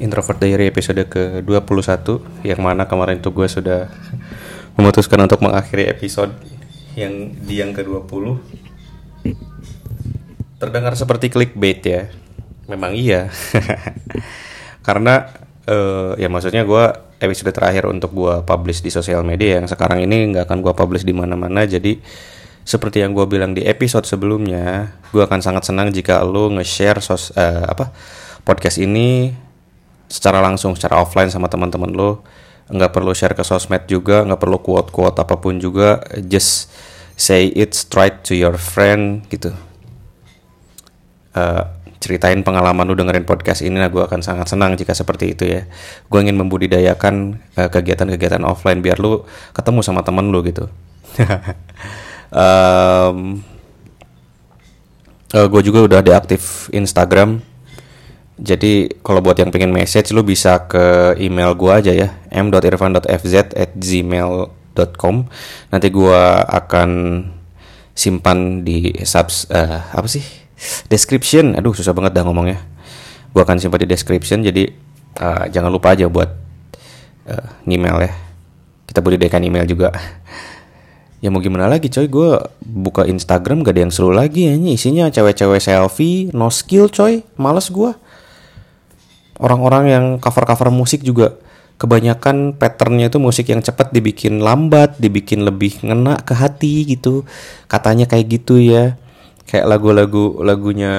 Introvert Diary episode ke-21 Yang mana kemarin tuh gue sudah memutuskan untuk mengakhiri episode yang di yang ke-20 Terdengar seperti clickbait ya. Memang iya. Karena uh, ya maksudnya gue episode terakhir untuk gue publish di sosial media Yang sekarang ini nggak akan gue publish di mana-mana. Jadi seperti yang gue bilang di episode sebelumnya, gue akan sangat senang jika lo nge-share uh, apa podcast ini secara langsung, secara offline sama teman-teman lo. Nggak perlu share ke sosmed juga, nggak perlu quote-quote apa pun juga. Just say it straight to your friend gitu. Uh, ceritain pengalaman lu dengerin podcast ini, nah gue akan sangat senang jika seperti itu ya. Gue ingin membudidayakan kegiatan-kegiatan uh, offline biar lu ketemu sama temen lu gitu. um, uh, gue juga udah deaktif Instagram jadi kalau buat yang pengen message lu bisa ke email gue aja ya m.irfan.fz at gmail.com nanti gue akan simpan di subs uh, apa sih? Description. Aduh susah banget dah ngomongnya. Gue akan simpan di description jadi uh, jangan lupa aja buat uh, email ya. Kita budidayakan email juga. Ya mau gimana lagi coy? Gue buka Instagram gak ada yang seru lagi ya isinya cewek-cewek selfie no skill coy. Males gue orang-orang yang cover-cover musik juga kebanyakan patternnya itu musik yang cepat dibikin lambat dibikin lebih ngena ke hati gitu. Katanya kayak gitu ya. Kayak lagu-lagu lagunya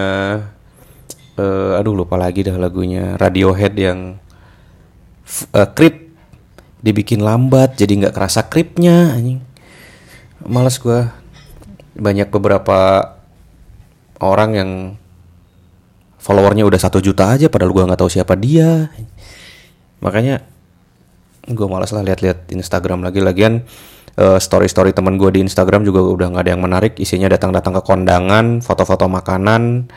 uh, aduh lupa lagi dah lagunya. Radiohead yang uh, creep. Dibikin lambat jadi nggak kerasa creepnya anjing. Males gue banyak beberapa orang yang followernya udah satu juta aja padahal gue nggak tahu siapa dia. Makanya gue malas lah lihat-lihat Instagram lagi. Lagian uh, story-story teman gue di Instagram juga udah nggak ada yang menarik. Isinya datang-datang ke kondangan foto-foto makanan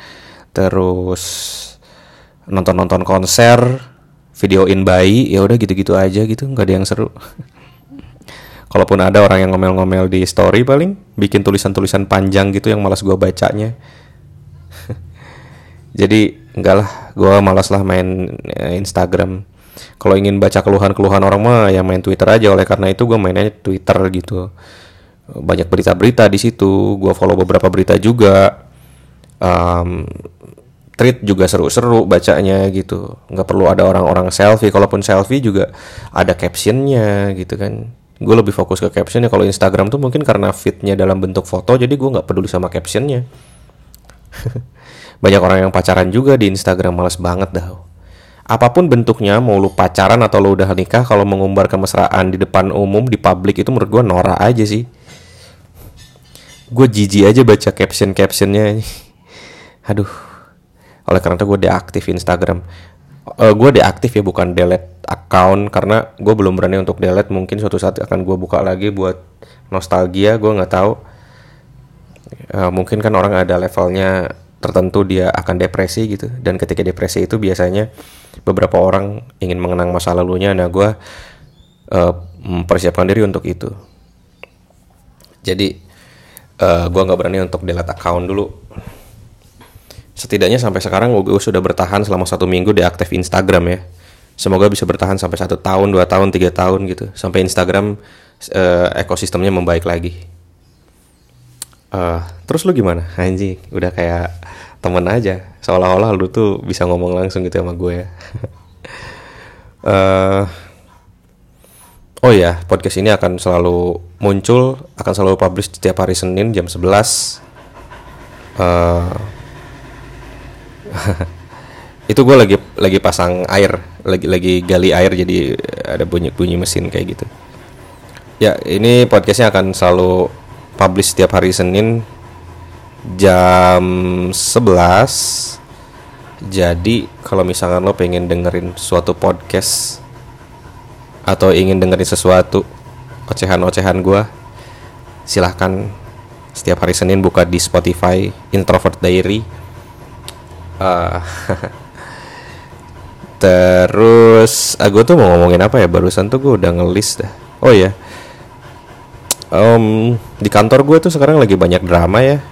terus nonton-nonton konser videoin bayi. Ya udah gitu-gitu aja gitu nggak ada yang seru. Kalaupun ada orang yang ngomel-ngomel di story paling bikin tulisan-tulisan panjang gitu yang malas gue bacanya jadi enggak lah gue malas lah main eh, Instagram. Kalau ingin baca keluhan-keluhan orang mah ya main Twitter aja. Oleh karena itu gue mainnya Twitter gitu. Banyak berita-berita di situ. Gue follow beberapa berita juga. Um, tweet juga seru-seru bacanya gitu. Nggak perlu ada orang-orang selfie. Kalaupun selfie juga ada captionnya gitu kan. Gue lebih fokus ke captionnya. Kalau Instagram tuh mungkin karena fitnya dalam bentuk foto jadi gue nggak peduli sama captionnya banyak orang yang pacaran juga di Instagram males banget dah. Apa pun bentuknya mau lu pacaran atau lu udah nikah kalau mengumbar kemesraan di depan umum di publik itu menurut gue norak aja sih. Gue jijik aja baca caption captionnya aduh. Oleh karena itu gue deaktif Instagram. Uh, gue deaktif ya bukan delete account karena gue belum berani untuk delete. Mungkin suatu saat akan gue buka lagi buat nostalgia gue nggak tahu. Uh, mungkin kan orang ada levelnya tertentu dia akan depresi gitu. Dan ketika depresi itu biasanya beberapa orang ingin mengenang masa lalunya. Nah gue uh, mempersiapkan diri untuk itu. Jadi uh, gue nggak berani untuk delete account dulu. Setidaknya sampai sekarang gue sudah bertahan selama satu minggu di aktif Instagram ya. Semoga bisa bertahan sampai satu tahun dua tahun tiga tahun gitu. Sampai Instagram uh, ekosistemnya membaik lagi uh, terus lu gimana? Anjing udah kayak temen aja. Seolah-olah lu tuh bisa ngomong langsung gitu sama gue. Ya uh, oh ya podcast ini akan selalu muncul akan selalu publish setiap hari Senin jam 11 uh, itu gue lagi lagi pasang air lagi lagi gali air jadi ada bunyi bunyi mesin kayak gitu. Ya ini podcastnya akan selalu publish setiap hari Senin jam 11 jadi kalau misalkan lo pengen dengerin suatu podcast atau ingin dengerin sesuatu ocehan-ocehan gue silahkan setiap hari Senin buka di Spotify Introvert Diary. Uh, terus ah, tuh mau ngomongin apa ya? Barusan tuh gue udah ngelis dah. Oh ya um, di kantor gue tuh sekarang lagi banyak drama ya.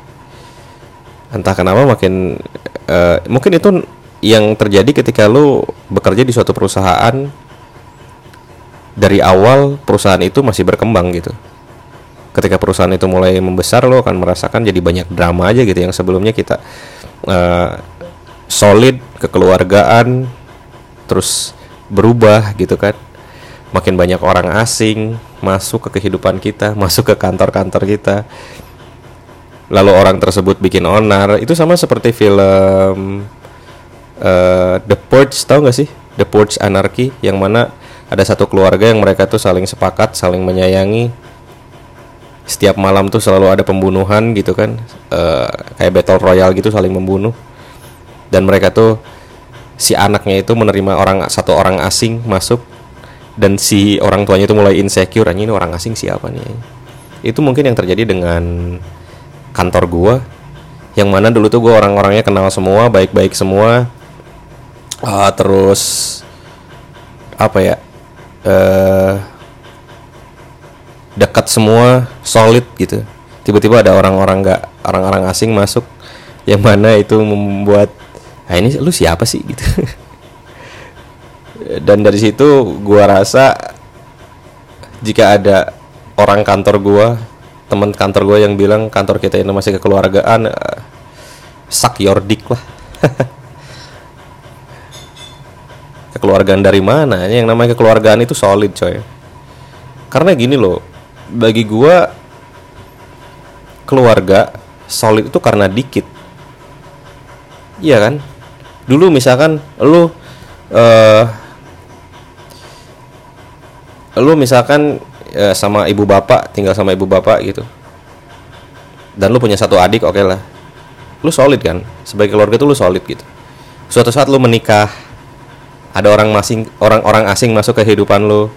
Entah kenapa makin uh, mungkin itu yang terjadi ketika lu bekerja di suatu perusahaan. Dari awal perusahaan itu masih berkembang gitu. Ketika perusahaan itu mulai membesar lo akan merasakan jadi banyak drama aja gitu. Yang sebelumnya kita uh, solid kekeluargaan terus berubah gitu kan makin banyak orang asing masuk ke kehidupan kita masuk ke kantor-kantor kita. Lalu orang tersebut bikin onar. Itu sama seperti film uh, The Purge tau gak sih? The Purge Anarchy yang mana ada satu keluarga yang mereka tuh saling sepakat saling menyayangi. Setiap malam tuh selalu ada pembunuhan gitu kan. Uh, kayak battle royale gitu saling membunuh. Dan mereka tuh si anaknya itu menerima orang satu orang asing masuk dan si orang tuanya itu mulai insecure ini orang asing siapa nih? Itu mungkin yang terjadi dengan kantor gua yang mana dulu tuh gua orang-orangnya kenal semua baik-baik semua. Uh, terus apa ya uh, dekat semua solid gitu. Tiba-tiba ada orang-orang nggak orang-orang asing masuk yang mana itu membuat ah ini lu siapa sih? Gitu dan dari situ gua rasa jika ada orang kantor gua teman kantor gua yang bilang kantor kita ini masih kekeluargaan uh, suck your dick lah. Kekeluargaan dari mana? Yang namanya kekeluargaan itu solid coy. Karena gini loh bagi gua keluarga solid itu karena dikit. Iya kan? Dulu misalkan lu uh, lu misalkan uh, sama ibu bapak tinggal sama ibu bapak gitu. Dan lu punya satu adik oke okay lah. Lu solid kan? Sebagai keluarga tuh lu solid gitu. Suatu saat lu menikah ada orang masing orang-orang asing masuk ke kehidupan lo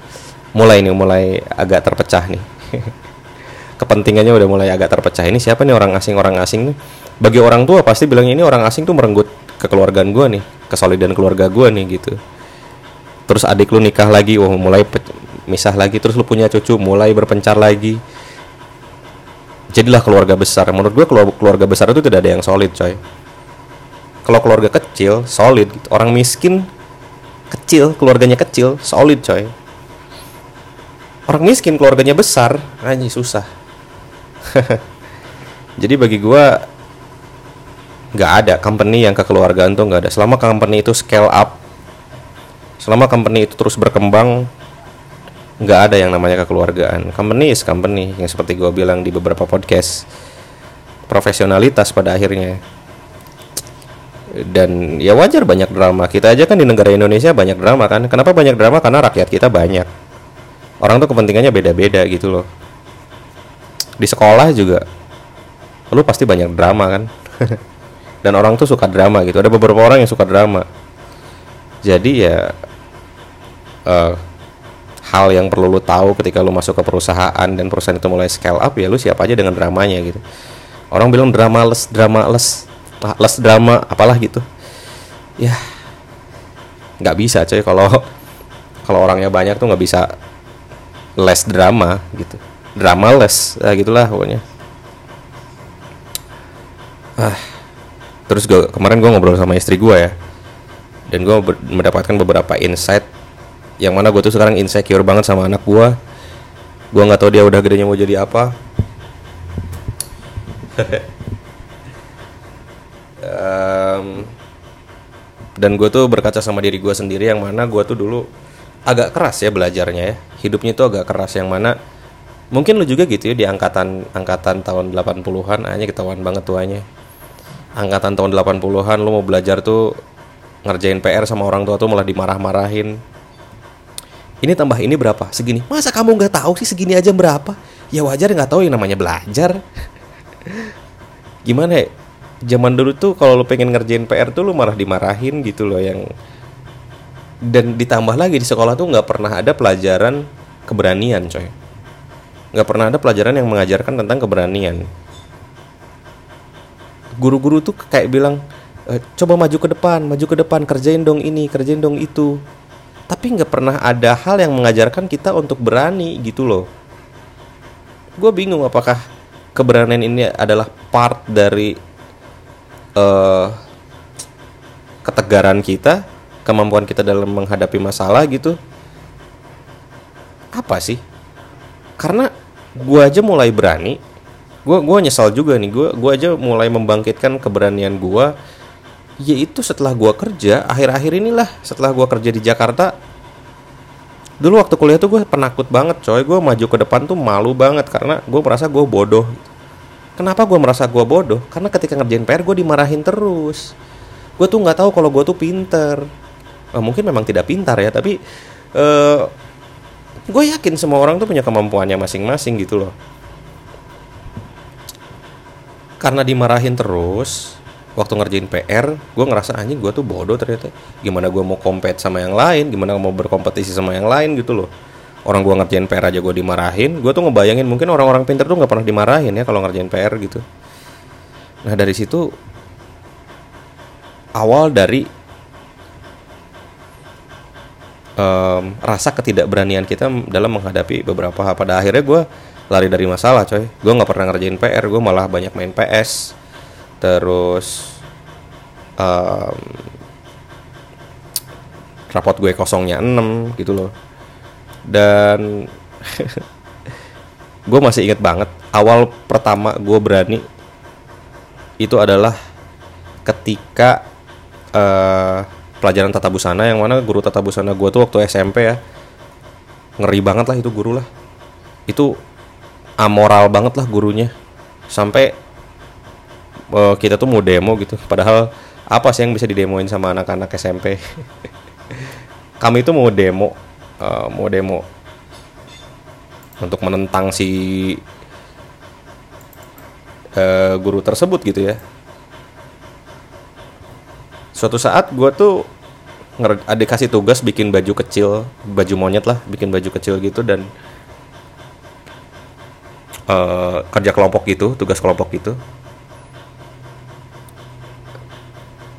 mulai nih mulai agak terpecah nih. Kepentingannya udah mulai agak terpecah. Ini siapa nih orang asing orang asing nih? Bagi orang tua pasti bilang ini orang asing tuh merenggut kekeluargaan gue nih kesolidan keluarga gue nih gitu. Terus adik lu nikah lagi wah mulai misah lagi terus lu punya cucu mulai berpencar lagi. Jadilah keluarga besar. Menurut gue keluarga besar itu tidak ada yang solid coy. Kalau keluarga kecil solid. Orang miskin kecil keluarganya kecil solid coy. Orang miskin keluarganya besar aja susah. Jadi bagi gua nggak ada company yang kekeluargaan tuh nggak ada. Selama company itu scale up selama company itu terus berkembang nggak ada yang namanya kekeluargaan. Company is company yang seperti gue bilang di beberapa podcast. Profesionalitas pada akhirnya. Dan ya wajar banyak drama. Kita aja kan di negara Indonesia banyak drama kan. Kenapa banyak drama? Karena rakyat kita banyak. Orang tuh kepentingannya beda-beda gitu loh. Di sekolah juga lu pasti banyak drama kan? Dan orang tuh suka drama gitu. Ada beberapa orang yang suka drama. Jadi ya uh, hal yang perlu lu tahu ketika lu masuk ke perusahaan dan perusahaan itu mulai scale up ya lu siapa aja dengan dramanya gitu. Orang bilang drama les drama les les drama apalah gitu. Ya nggak bisa coy kalau kalau orangnya banyak tuh nggak bisa les drama gitu. Drama les ya gitulah pokoknya. Ah terus gue kemarin gue ngobrol sama istri gue ya. Dan gue mendapatkan beberapa insight yang mana gue tuh sekarang insecure banget sama anak gue gue nggak tahu dia udah gedenya mau jadi apa. Um, dan gue tuh berkaca sama diri gue sendiri yang mana gue tuh dulu agak keras ya belajarnya ya. Hidupnya tuh agak keras yang mana mungkin lu juga gitu ya di angkatan angkatan tahun 80-an hanya ketahuan banget tuanya angkatan tahun 80-an lu mau belajar tuh ngerjain PR sama orang tua tuh malah dimarah-marahin ini tambah ini berapa? Segini. Masa kamu nggak tahu sih segini aja berapa? Ya wajar nggak tahu yang namanya belajar. Gimana ya? Zaman dulu tuh kalau lu pengen ngerjain PR tuh lu malah dimarahin gitu loh yang dan ditambah lagi di sekolah tuh nggak pernah ada pelajaran keberanian coy. Nggak pernah ada pelajaran yang mengajarkan tentang keberanian. Guru-guru tuh kayak bilang e, coba maju ke depan maju ke depan kerjain dong ini kerjain dong itu tapi nggak pernah ada hal yang mengajarkan kita untuk berani gitu loh. Gue bingung apakah keberanian ini adalah part dari uh, ketegaran kita kemampuan kita dalam menghadapi masalah gitu. Apa sih? Karena gua aja mulai berani gua gua nyesal juga nih gua gua aja mulai membangkitkan keberanian yaitu setelah gua kerja akhir-akhir inilah setelah gua kerja di Jakarta dulu waktu kuliah tuh gue penakut banget coy. Gue maju ke depan tuh malu banget karena gue merasa gue bodoh. Kenapa gue merasa gue bodoh? Karena ketika ngerjain PR gue dimarahin terus. Gue tuh nggak tahu kalau gue tuh pinter. Eh, mungkin memang tidak pintar ya tapi eh, gue yakin semua orang tuh punya kemampuannya masing-masing gitu loh. Karena dimarahin terus waktu ngerjain PR gue ngerasa anjing gue tuh bodoh ternyata. Gimana gue mau compete sama yang lain? Gimana mau berkompetisi sama yang lain? Gitu loh. Orang gue ngerjain PR aja gue dimarahin gue tuh ngebayangin mungkin orang-orang pinter tuh nggak pernah dimarahin ya kalau ngerjain PR gitu. Nah dari situ awal dari um, rasa ketidakberanian kita dalam menghadapi beberapa hal. Pada akhirnya gue lari dari masalah coy. Gue nggak pernah ngerjain PR gue malah banyak main PS terus um, rapot gue kosongnya 6 gitu loh. Dan gue masih inget banget awal pertama gue berani itu adalah ketika uh, pelajaran tata busana yang mana guru tata busana gue tuh waktu SMP ya ngeri banget lah itu guru lah itu amoral banget lah gurunya. Sampai uh, kita tuh mau demo gitu. Padahal apa sih yang bisa didemoin sama anak-anak SMP kami itu mau demo uh, mau demo untuk menentang si uh, guru tersebut gitu ya. Suatu saat gue tuh ada kasih tugas bikin baju kecil baju monyet lah bikin baju kecil gitu dan uh, kerja kelompok gitu tugas kelompok gitu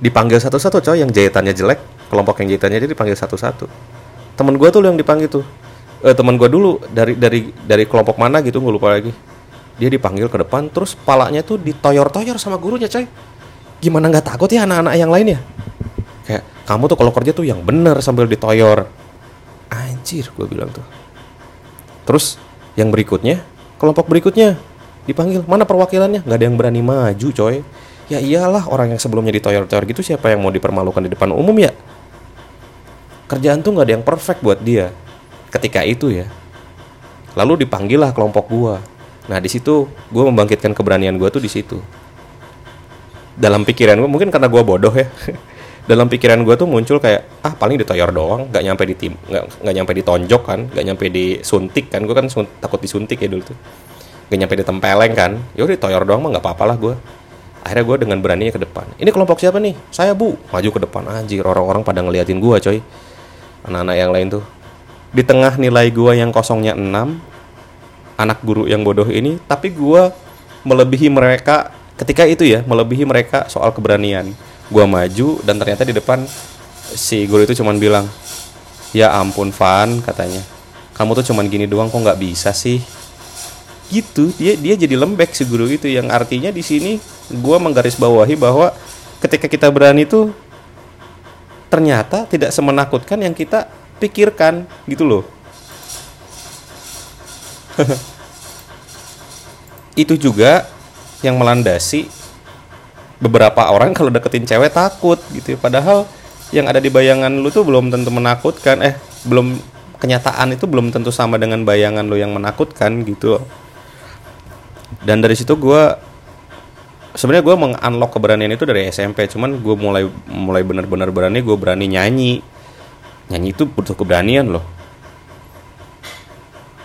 dipanggil satu-satu coy. Yang jahitannya jelek kelompok yang jahitannya jadi dipanggil satu-satu. Temen gue tuh yang dipanggil tuh. Eh, temen gue dulu dari dari dari kelompok mana gitu gue lupa lagi. Dia dipanggil ke depan terus palanya tuh ditoyor-toyor sama gurunya coy. Gimana nggak takut ya anak-anak yang lain ya? Kayak kamu tuh kalau kerja tuh yang bener sambil ditoyor. Anjir gue bilang tuh. Terus yang berikutnya kelompok berikutnya dipanggil. Mana perwakilannya? Nggak ada yang berani maju coy ya iyalah orang yang sebelumnya ditoyor-toyor gitu siapa yang mau dipermalukan di depan umum ya? Kerjaan tuh nggak ada yang perfect buat dia ketika itu ya. Lalu dipanggil lah kelompok gua. Nah di situ gua membangkitkan keberanian gua tuh di situ. Dalam pikiran gua mungkin karena gua bodoh ya. Dalam pikiran gua tuh muncul kayak ah paling ditoyor doang nggak nyampe di tim nggak nyampe ditonjok kan nggak nyampe disuntik kan. Gua kan takut disuntik ya dulu tuh. Nggak nyampe ditempeleng kan. Yaudah ditoyor doang mah nggak apa-apa lah gua akhirnya gue dengan beraninya ke depan. Ini kelompok siapa nih? Saya bu. Maju ke depan. Anjir orang-orang pada ngeliatin gue coy. Anak-anak yang lain tuh. Di tengah nilai gue yang kosongnya 6 anak guru yang bodoh ini tapi gue melebihi mereka ketika itu ya melebihi mereka soal keberanian. Gue maju dan ternyata di depan si guru itu cuman bilang ya ampun Van katanya. Kamu tuh cuman gini doang kok nggak bisa sih gitu. Dia dia jadi lembek si guru itu yang artinya di sini gue menggarisbawahi bahwa ketika kita berani tuh ternyata tidak semenakutkan yang kita pikirkan gitu loh. Itu juga yang melandasi beberapa orang kalau deketin cewek takut gitu ya. padahal yang ada di bayangan lu tuh belum tentu menakutkan eh belum kenyataan itu belum tentu sama dengan bayangan lu yang menakutkan gitu. loh dan dari situ gue sebenarnya gue mengunlock keberanian itu dari SMP cuman gue mulai mulai benar-benar berani gue berani nyanyi. Nyanyi itu butuh keberanian loh.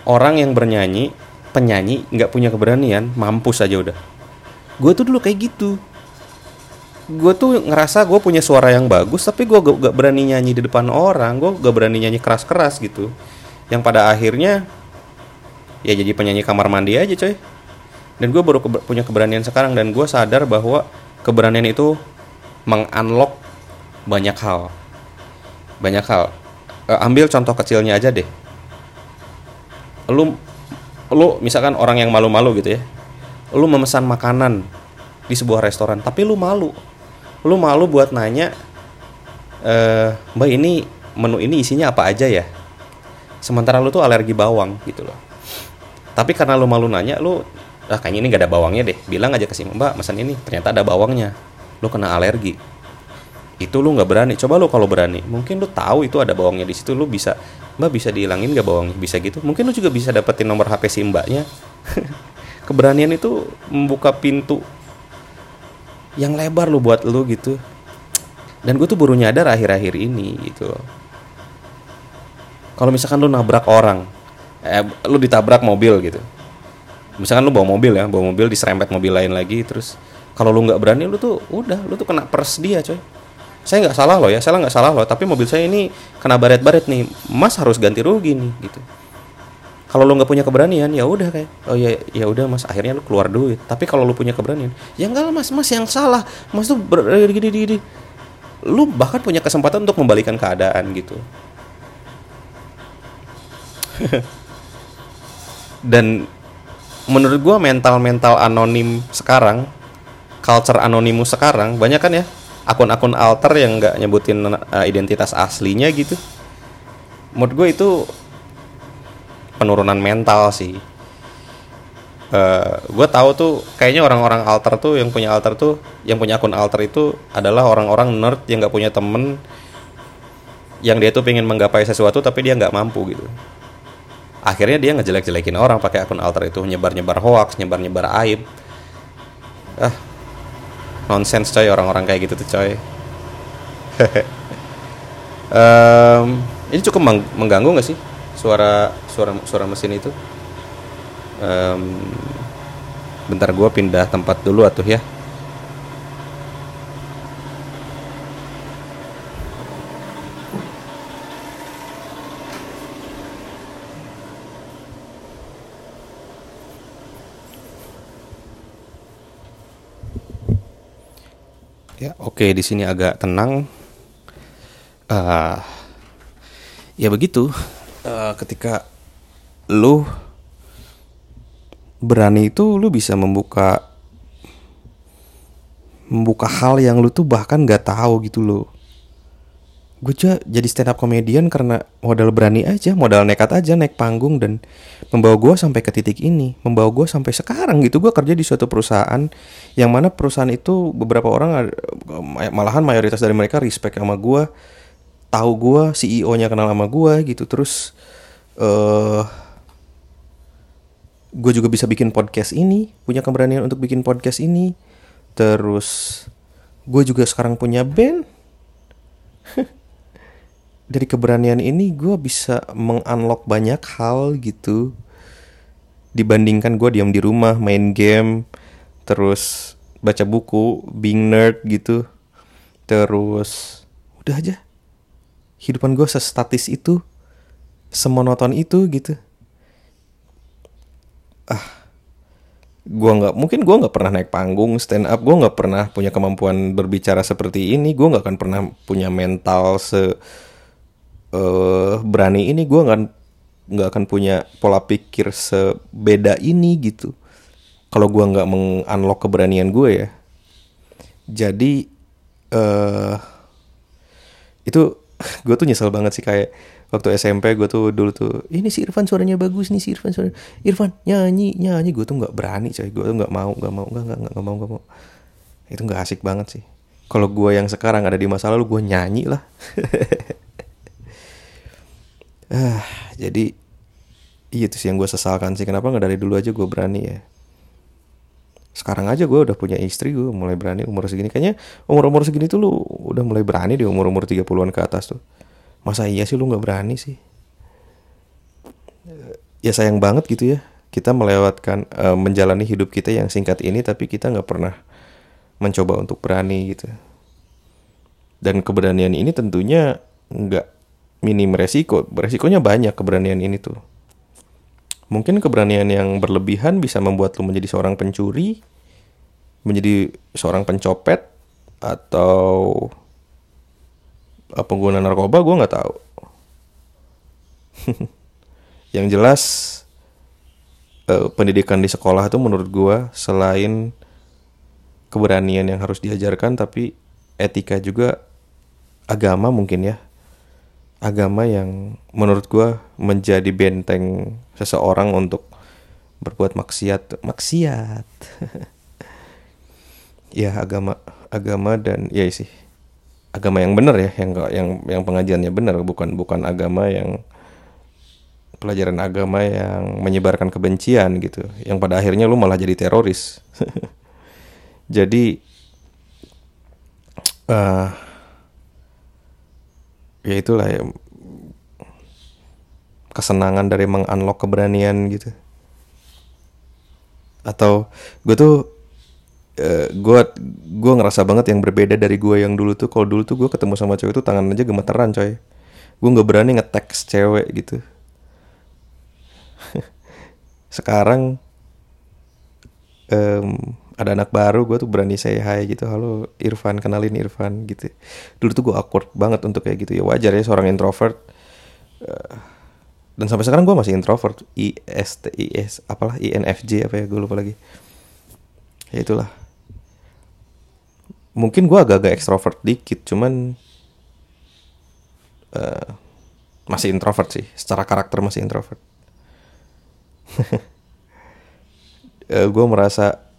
Orang yang bernyanyi penyanyi nggak punya keberanian mampus aja udah. Gue tuh dulu kayak gitu. Gue tuh ngerasa gue punya suara yang bagus tapi gue gak, gak berani nyanyi di depan orang. Gue gak berani nyanyi keras-keras gitu. Yang pada akhirnya ya jadi penyanyi kamar mandi aja coy dan gue baru ke punya keberanian sekarang dan gue sadar bahwa keberanian itu mengunlock banyak hal. Banyak hal. E, ambil contoh kecilnya aja deh. Lu lu misalkan orang yang malu-malu gitu ya. Lu memesan makanan di sebuah restoran tapi lu malu. Lu malu buat nanya eh mbak ini menu ini isinya apa aja ya? Sementara lu tuh alergi bawang gitu loh. Tapi karena lu malu nanya lu ah kayaknya ini gak ada bawangnya deh. Bilang aja ke si mbak pesan ini ternyata ada bawangnya. Lu kena alergi. Itu lu nggak berani. Coba lu kalau berani mungkin lu tahu itu ada bawangnya di situ lu bisa mbak bisa dihilangin gak bawangnya bisa gitu? Mungkin lu juga bisa dapetin nomor hp si mbaknya. Keberanian itu membuka pintu yang lebar lu buat lu gitu. Dan gue tuh baru nyadar akhir-akhir ini gitu. Kalau misalkan lu nabrak orang eh, lu ditabrak mobil gitu misalkan lu bawa mobil ya bawa mobil diserempet mobil lain lagi terus kalau lu nggak berani lu tuh udah lu tuh kena pers dia coy. Saya nggak salah loh ya saya nggak salah loh tapi mobil saya ini kena baret-baret nih. Mas harus ganti rugi nih gitu. Kalau lu nggak punya keberanian ya udah kayak oh ya ya udah mas akhirnya lu keluar duit. Tapi kalau lu punya keberanian ya enggak mas mas yang salah. Mas tuh ber- gini, gini, gini. lu bahkan punya kesempatan untuk membalikan keadaan gitu. Dan menurut gua mental mental anonim sekarang culture anonimus sekarang banyak kan ya akun-akun alter yang nggak nyebutin uh, identitas aslinya gitu. Menurut gue itu penurunan mental sih. Uh, gue tahu tuh kayaknya orang-orang alter tuh yang punya alter tuh yang punya akun alter itu adalah orang-orang nerd yang nggak punya temen yang dia tuh pengen menggapai sesuatu tapi dia nggak mampu gitu akhirnya dia ngejelek-jelekin orang pakai akun alter itu nyebar-nyebar hoax nyebar-nyebar aib. Ah nonsens coy orang-orang kayak gitu tuh coy. Um, ini cukup mengganggu nggak sih suara suara suara mesin itu? Um, bentar gue pindah tempat dulu atuh ya Ya, oke di sini agak tenang. Uh, ya begitu. Uh, ketika lu berani itu lu bisa membuka membuka hal yang lu tuh bahkan gak tahu gitu loh gue jadi stand up comedian karena modal berani aja, modal nekat aja naik panggung dan membawa gue sampai ke titik ini, membawa gue sampai sekarang gitu. Gue kerja di suatu perusahaan yang mana perusahaan itu beberapa orang malahan mayoritas dari mereka respect sama gue, tahu gue, CEO-nya kenal sama gue gitu. Terus uh, gue juga bisa bikin podcast ini, punya keberanian untuk bikin podcast ini. Terus gue juga sekarang punya band. Dari keberanian ini gue bisa mengunlock banyak hal gitu. Dibandingkan gue diam di rumah main game terus baca buku being nerd gitu. Terus udah aja. Hidupan gue sestatis itu semonoton itu gitu. Ah gue nggak mungkin gue nggak pernah naik panggung stand up gue nggak pernah punya kemampuan berbicara seperti ini gue nggak akan pernah punya mental se uh, berani ini gue nggak nggak akan punya pola pikir sebeda ini gitu. Kalau gue nggak mengunlock keberanian gue ya. Jadi uh, itu gue tuh nyesel banget sih kayak waktu SMP gue tuh dulu tuh ini si Irfan suaranya bagus nih si Irfan suara Irfan nyanyi nyanyi. Gue tuh nggak berani coy. Gue tuh nggak mau nggak mau nggak nggak nggak mau nggak mau. Itu nggak asik banget sih. Kalau gue yang sekarang ada di masa lalu gue nyanyi lah ah jadi iya itu sih yang gue sesalkan sih. Kenapa nggak dari dulu aja gue berani ya? Sekarang aja gue udah punya istri gue mulai berani umur segini. Kayaknya umur umur segini tuh lu udah mulai berani di umur umur 30-an ke atas tuh. Masa iya sih lu nggak berani sih? Ya sayang banget gitu ya kita melewatkan uh, menjalani hidup kita yang singkat ini tapi kita nggak pernah mencoba untuk berani gitu. Dan keberanian ini tentunya nggak minim resiko. Resikonya banyak keberanian ini tuh. Mungkin keberanian yang berlebihan bisa membuat lu menjadi seorang pencuri, menjadi seorang pencopet, atau uh, pengguna narkoba, gue nggak tahu. yang jelas uh, pendidikan di sekolah itu menurut gue selain keberanian yang harus diajarkan, tapi etika juga agama mungkin ya agama yang menurut gue menjadi benteng seseorang untuk berbuat maksiat maksiat. Ya agama agama dan ya sih agama yang benar ya yang yang yang pengajiannya benar bukan bukan agama yang pelajaran agama yang menyebarkan kebencian gitu yang pada akhirnya lu malah jadi teroris. Jadi uh, ya itulah ya. Kesenangan dari mengunlock keberanian gitu. Atau gue tuh uh, gue gue ngerasa banget yang berbeda dari gue yang dulu tuh. Kalau dulu tuh gue ketemu sama cewek itu tangan aja gemeteran coy. Gue nggak berani ngeteks cewek gitu. Sekarang um, ada anak baru gue tuh berani say hi gitu. Halo Irfan kenalin Irfan gitu. Dulu tuh gue awkward banget untuk kayak gitu. Ya wajar ya seorang introvert. Uh, dan sampai sekarang gue masih introvert. I S T I S apalah I N F J apa ya gue lupa lagi. Ya itulah. Mungkin gue agak-agak ekstrovert dikit cuman uh, masih introvert sih. Secara karakter masih introvert. Uh, eh, gue merasa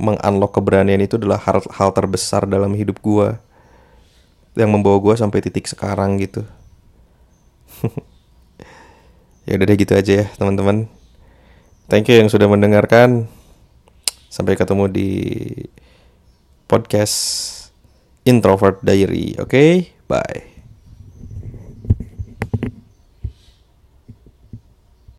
mengunlock keberanian itu adalah hal, hal terbesar dalam hidup gue yang membawa gue sampai titik sekarang gitu. Ya udah deh gitu aja ya teman-teman. Thank you yang sudah mendengarkan. Sampai ketemu di podcast introvert diary oke? Okay? bye